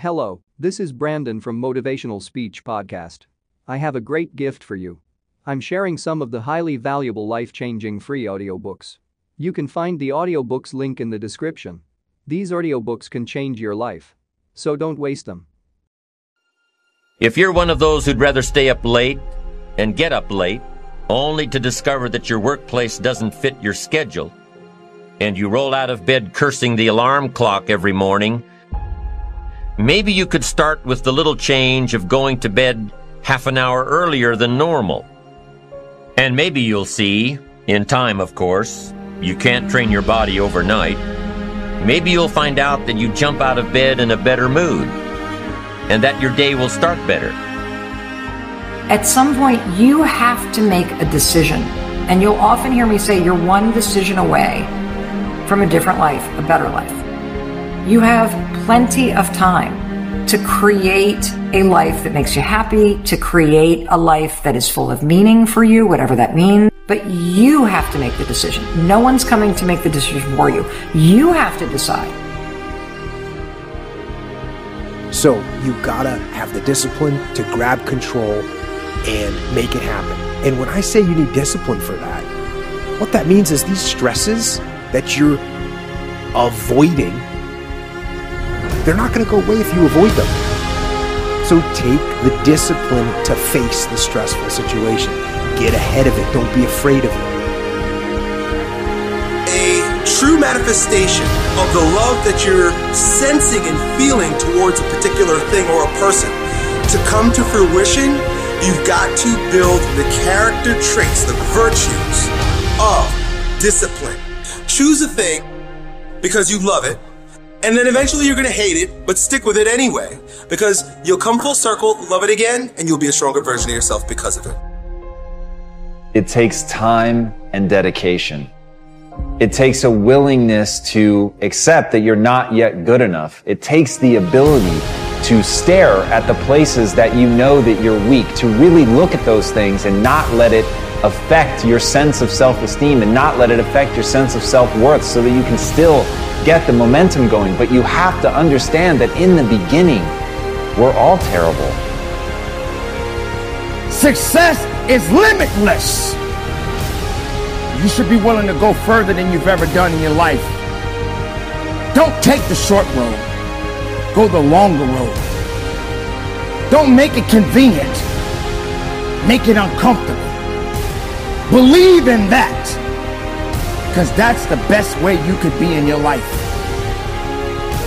Hello, this is Brandon from Motivational Speech Podcast. I have a great gift for you. I'm sharing some of the highly valuable life-changing free audiobooks. You can find the audiobooks link in the description. These audiobooks can change your life. So don't waste them. If you're one of those who'd rather stay up late and get up late, only to discover that your workplace doesn't fit your schedule, and you roll out of bed cursing the alarm clock every morning, maybe you could start with the little change of going to bed half an hour earlier than normal. And maybe you'll see, in time of course, you can't train your body overnight. Maybe you'll find out that you jump out of bed in a better mood and that your day will start better. At some point, you have to make a decision. And you'll often hear me say, you're one decision away from a different life, a better life. You have plenty of time to create a life that makes you happy, to create a life that is full of meaning for you, whatever that means. But you have to make the decision. No one's coming to make the decision for you. You have to decide. So you gotta have the discipline to grab control and make it happen. And when I say you need discipline for that, what that means is these stresses that you're avoiding, they're not gonna go away if you avoid them. So take the discipline to face the stressful situation. Get ahead of it. Don't be afraid of it. A true manifestation of the love that you're sensing and feeling towards a particular thing or a person to come to fruition, you've got to build the character traits, the virtues of discipline. Choose a thing because you love it, and then eventually you're to hate it, but stick with it anyway because you'll come full circle, love it again, and you'll be a stronger version of yourself because of it. It takes time and dedication. It takes a willingness to accept that you're not yet good enough. It takes the ability to stare at the places that you know that you're weak, to really look at those things and not let it affect your sense of self-esteem and not let it affect your sense of self-worth so that you can still get the momentum going. But you have to understand that in the beginning, we're all terrible. Success is limitless. You should be willing to go further than you've ever done in your life. Don't take the short road. Go the longer road. Don't make it convenient. Make it uncomfortable. Believe in that. Because that's the best way you could be in your life.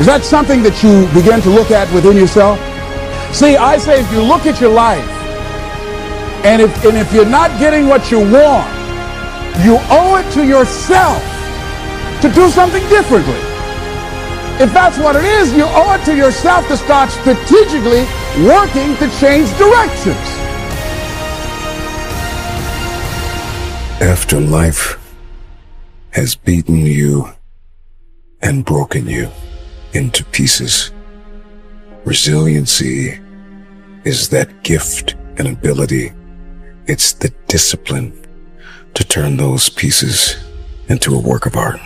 Is that something that you begin to look at within yourself? See, I say if you look at your life, and if, and if you're not getting what you want, you owe it to yourself to do something differently. If that's what it is, you owe it to yourself to start strategically working to change directions. After life has beaten you and broken you into pieces, resiliency is that gift and ability. It's the discipline to turn those pieces into a work of art.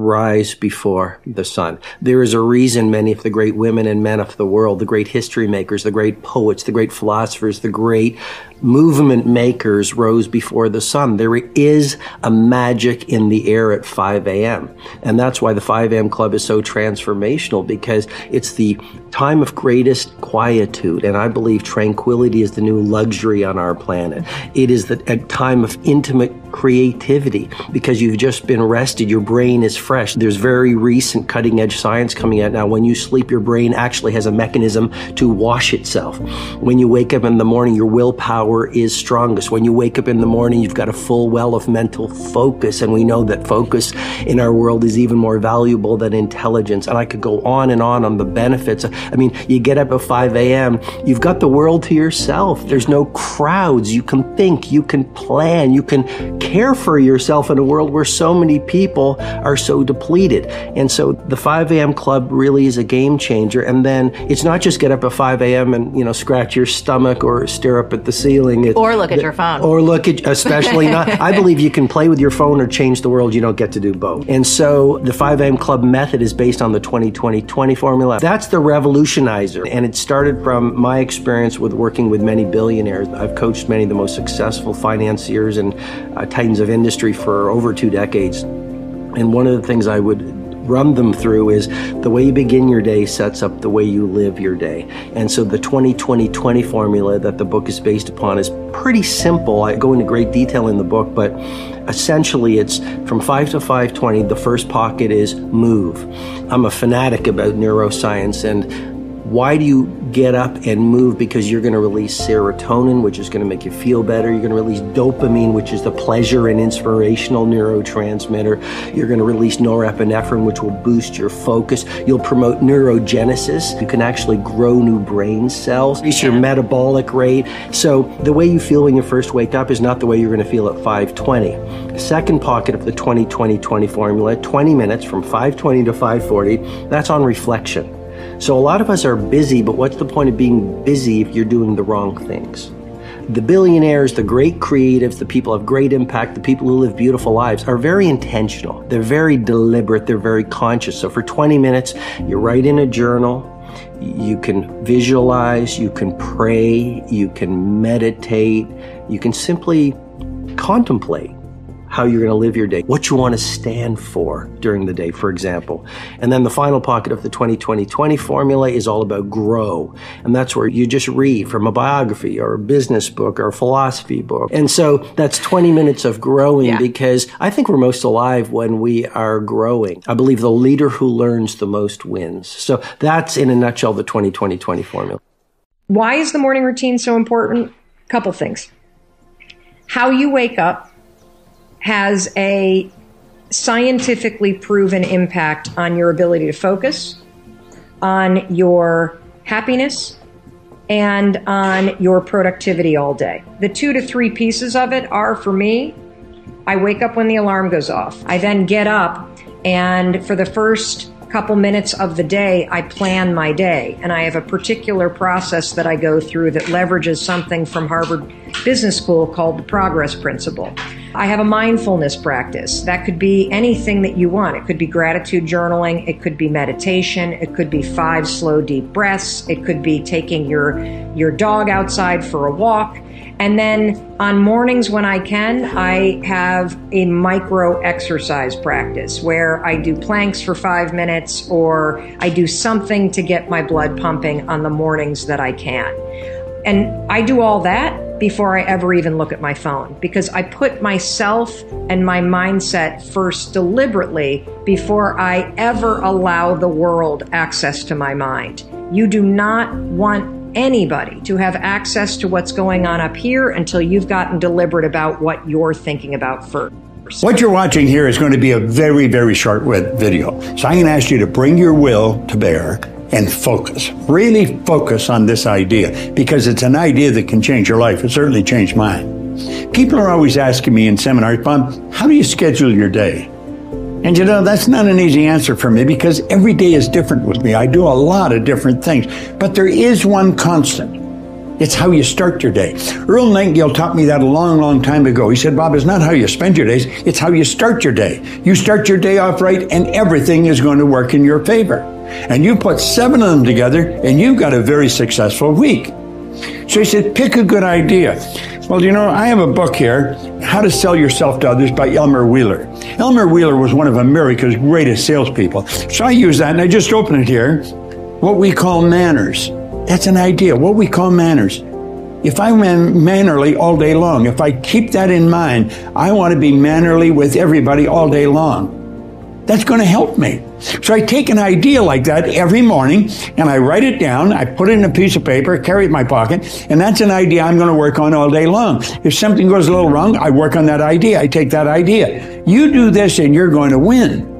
Rise before the sun. There is a reason many of the great women and men of the world, the great history makers, the great poets, the great philosophers, the great movement makers rose before the sun. There is a magic in the air at 5 a.m. And that's why the 5 a.m. club is so transformational because it's the time of greatest quietude. And I believe tranquility is the new luxury on our planet. It is the a time of intimate creativity because you've just been rested. Your brain is fresh. There's very recent cutting edge science coming out now. When you sleep, your brain actually has a mechanism to wash itself. When you wake up in the morning, your willpower is strongest. When you wake up in the morning, you've got a full well of mental focus. And we know that focus in our world is even more valuable than intelligence. And I could go on and on on the benefits. I mean, you get up at 5 a.m., you've got the world to yourself. There's no crowds. You can think, you can plan, you can care for yourself in a world where so many people are so so depleted. And so the 5 a.m. club really is a game changer. And then it's not just get up at 5 a.m. and, you know, scratch your stomach or stare up at the ceiling. It, or look at your phone. Or look at, especially not, I believe you can play with your phone or change the world. You don't get to do both. And so the 5 a.m. club method is based on the 20-20-20 formula. That's the revolutionizer. And it started from my experience with working with many billionaires. I've coached many of the most successful financiers and uh, titans of industry for over two decades. And one of the things I would run them through is the way you begin your day sets up the way you live your day. And so the 20 20 20 formula that the book is based upon is pretty simple. I go into great detail in the book, but essentially it's from 5 to 520 the first pocket is move. I'm a fanatic about neuroscience and why do you get up and move? Because you're going to release serotonin, which is going to make you feel better. You're going to release dopamine, which is the pleasure and inspirational neurotransmitter. You're going to release norepinephrine, which will boost your focus. You'll promote neurogenesis. You can actually grow new brain cells, increase your metabolic rate. So the way you feel when you first wake up is not the way you're going to feel at 520. Second pocket of the 20-20-20 formula, 20 minutes from 520 to 540, that's on reflection. So a lot of us are busy, but what's the point of being busy if you're doing the wrong things? The billionaires, the great creatives, the people of great impact, the people who live beautiful lives are very intentional. They're very deliberate. They're very conscious. So for 20 minutes, you write in a journal. You can visualize, you can pray, you can meditate, you can simply contemplate how you're going to live your day, what you want to stand for during the day, for example. And then the final pocket of the 20-20-20 formula is all about grow. And that's where you just read from a biography or a business book or a philosophy book. And so that's 20 minutes of growing yeah. because I think we're most alive when we are growing. I believe the leader who learns the most wins. So that's in a nutshell the 20-20-20 formula. Why is the morning routine so important? Couple things. How you wake up has a scientifically proven impact on your ability to focus, on your happiness, and on your productivity all day. The two to three pieces of it are for me I wake up when the alarm goes off. I then get up, and for the first couple minutes of the day, I plan my day. And I have a particular process that I go through that leverages something from Harvard Business School called the progress principle. I have a mindfulness practice. That could be anything that you want. It could be gratitude journaling. It could be meditation. It could be five slow deep breaths. It could be taking your, your dog outside for a walk. And then on mornings when I can, I have a micro exercise practice where I do planks for five minutes or I do something to get my blood pumping on the mornings that I can. And I do all that before I ever even look at my phone because I put myself and my mindset first deliberately before I ever allow the world access to my mind. You do not want anybody to have access to what's going on up here until you've gotten deliberate about what you're thinking about first. What you're watching here is going to be a very, very short video. So I'm going to ask you to bring your will to bear and focus. Really focus on this idea because it's an idea that can change your life. It certainly changed mine. People are always asking me in seminars, Bob, how do you schedule your day? And you know, that's not an easy answer for me because every day is different with me. I do a lot of different things, but there is one constant. It's how you start your day. Earl Nightingale taught me that a long, long time ago. He said, Bob, it's not how you spend your days, it's how you start your day. You start your day off right, and everything is going to work in your favor. And you put seven of them together, and you've got a very successful week. So he said, pick a good idea. Well, you know, I have a book here, How to Sell Yourself to Others by Elmer Wheeler. Elmer Wheeler was one of America's greatest salespeople. So I use that and I just open it here. What we call manners. That's an idea. What we call manners. If I'm mannerly all day long, if I keep that in mind, I want to be mannerly with everybody all day long. That's going to help me. So I take an idea like that every morning and I write it down. I put it in a piece of paper, carry it in my pocket, and that's an idea I'm going to work on all day long. If something goes a little wrong, I work on that idea. I take that idea. You do this and you're going to win.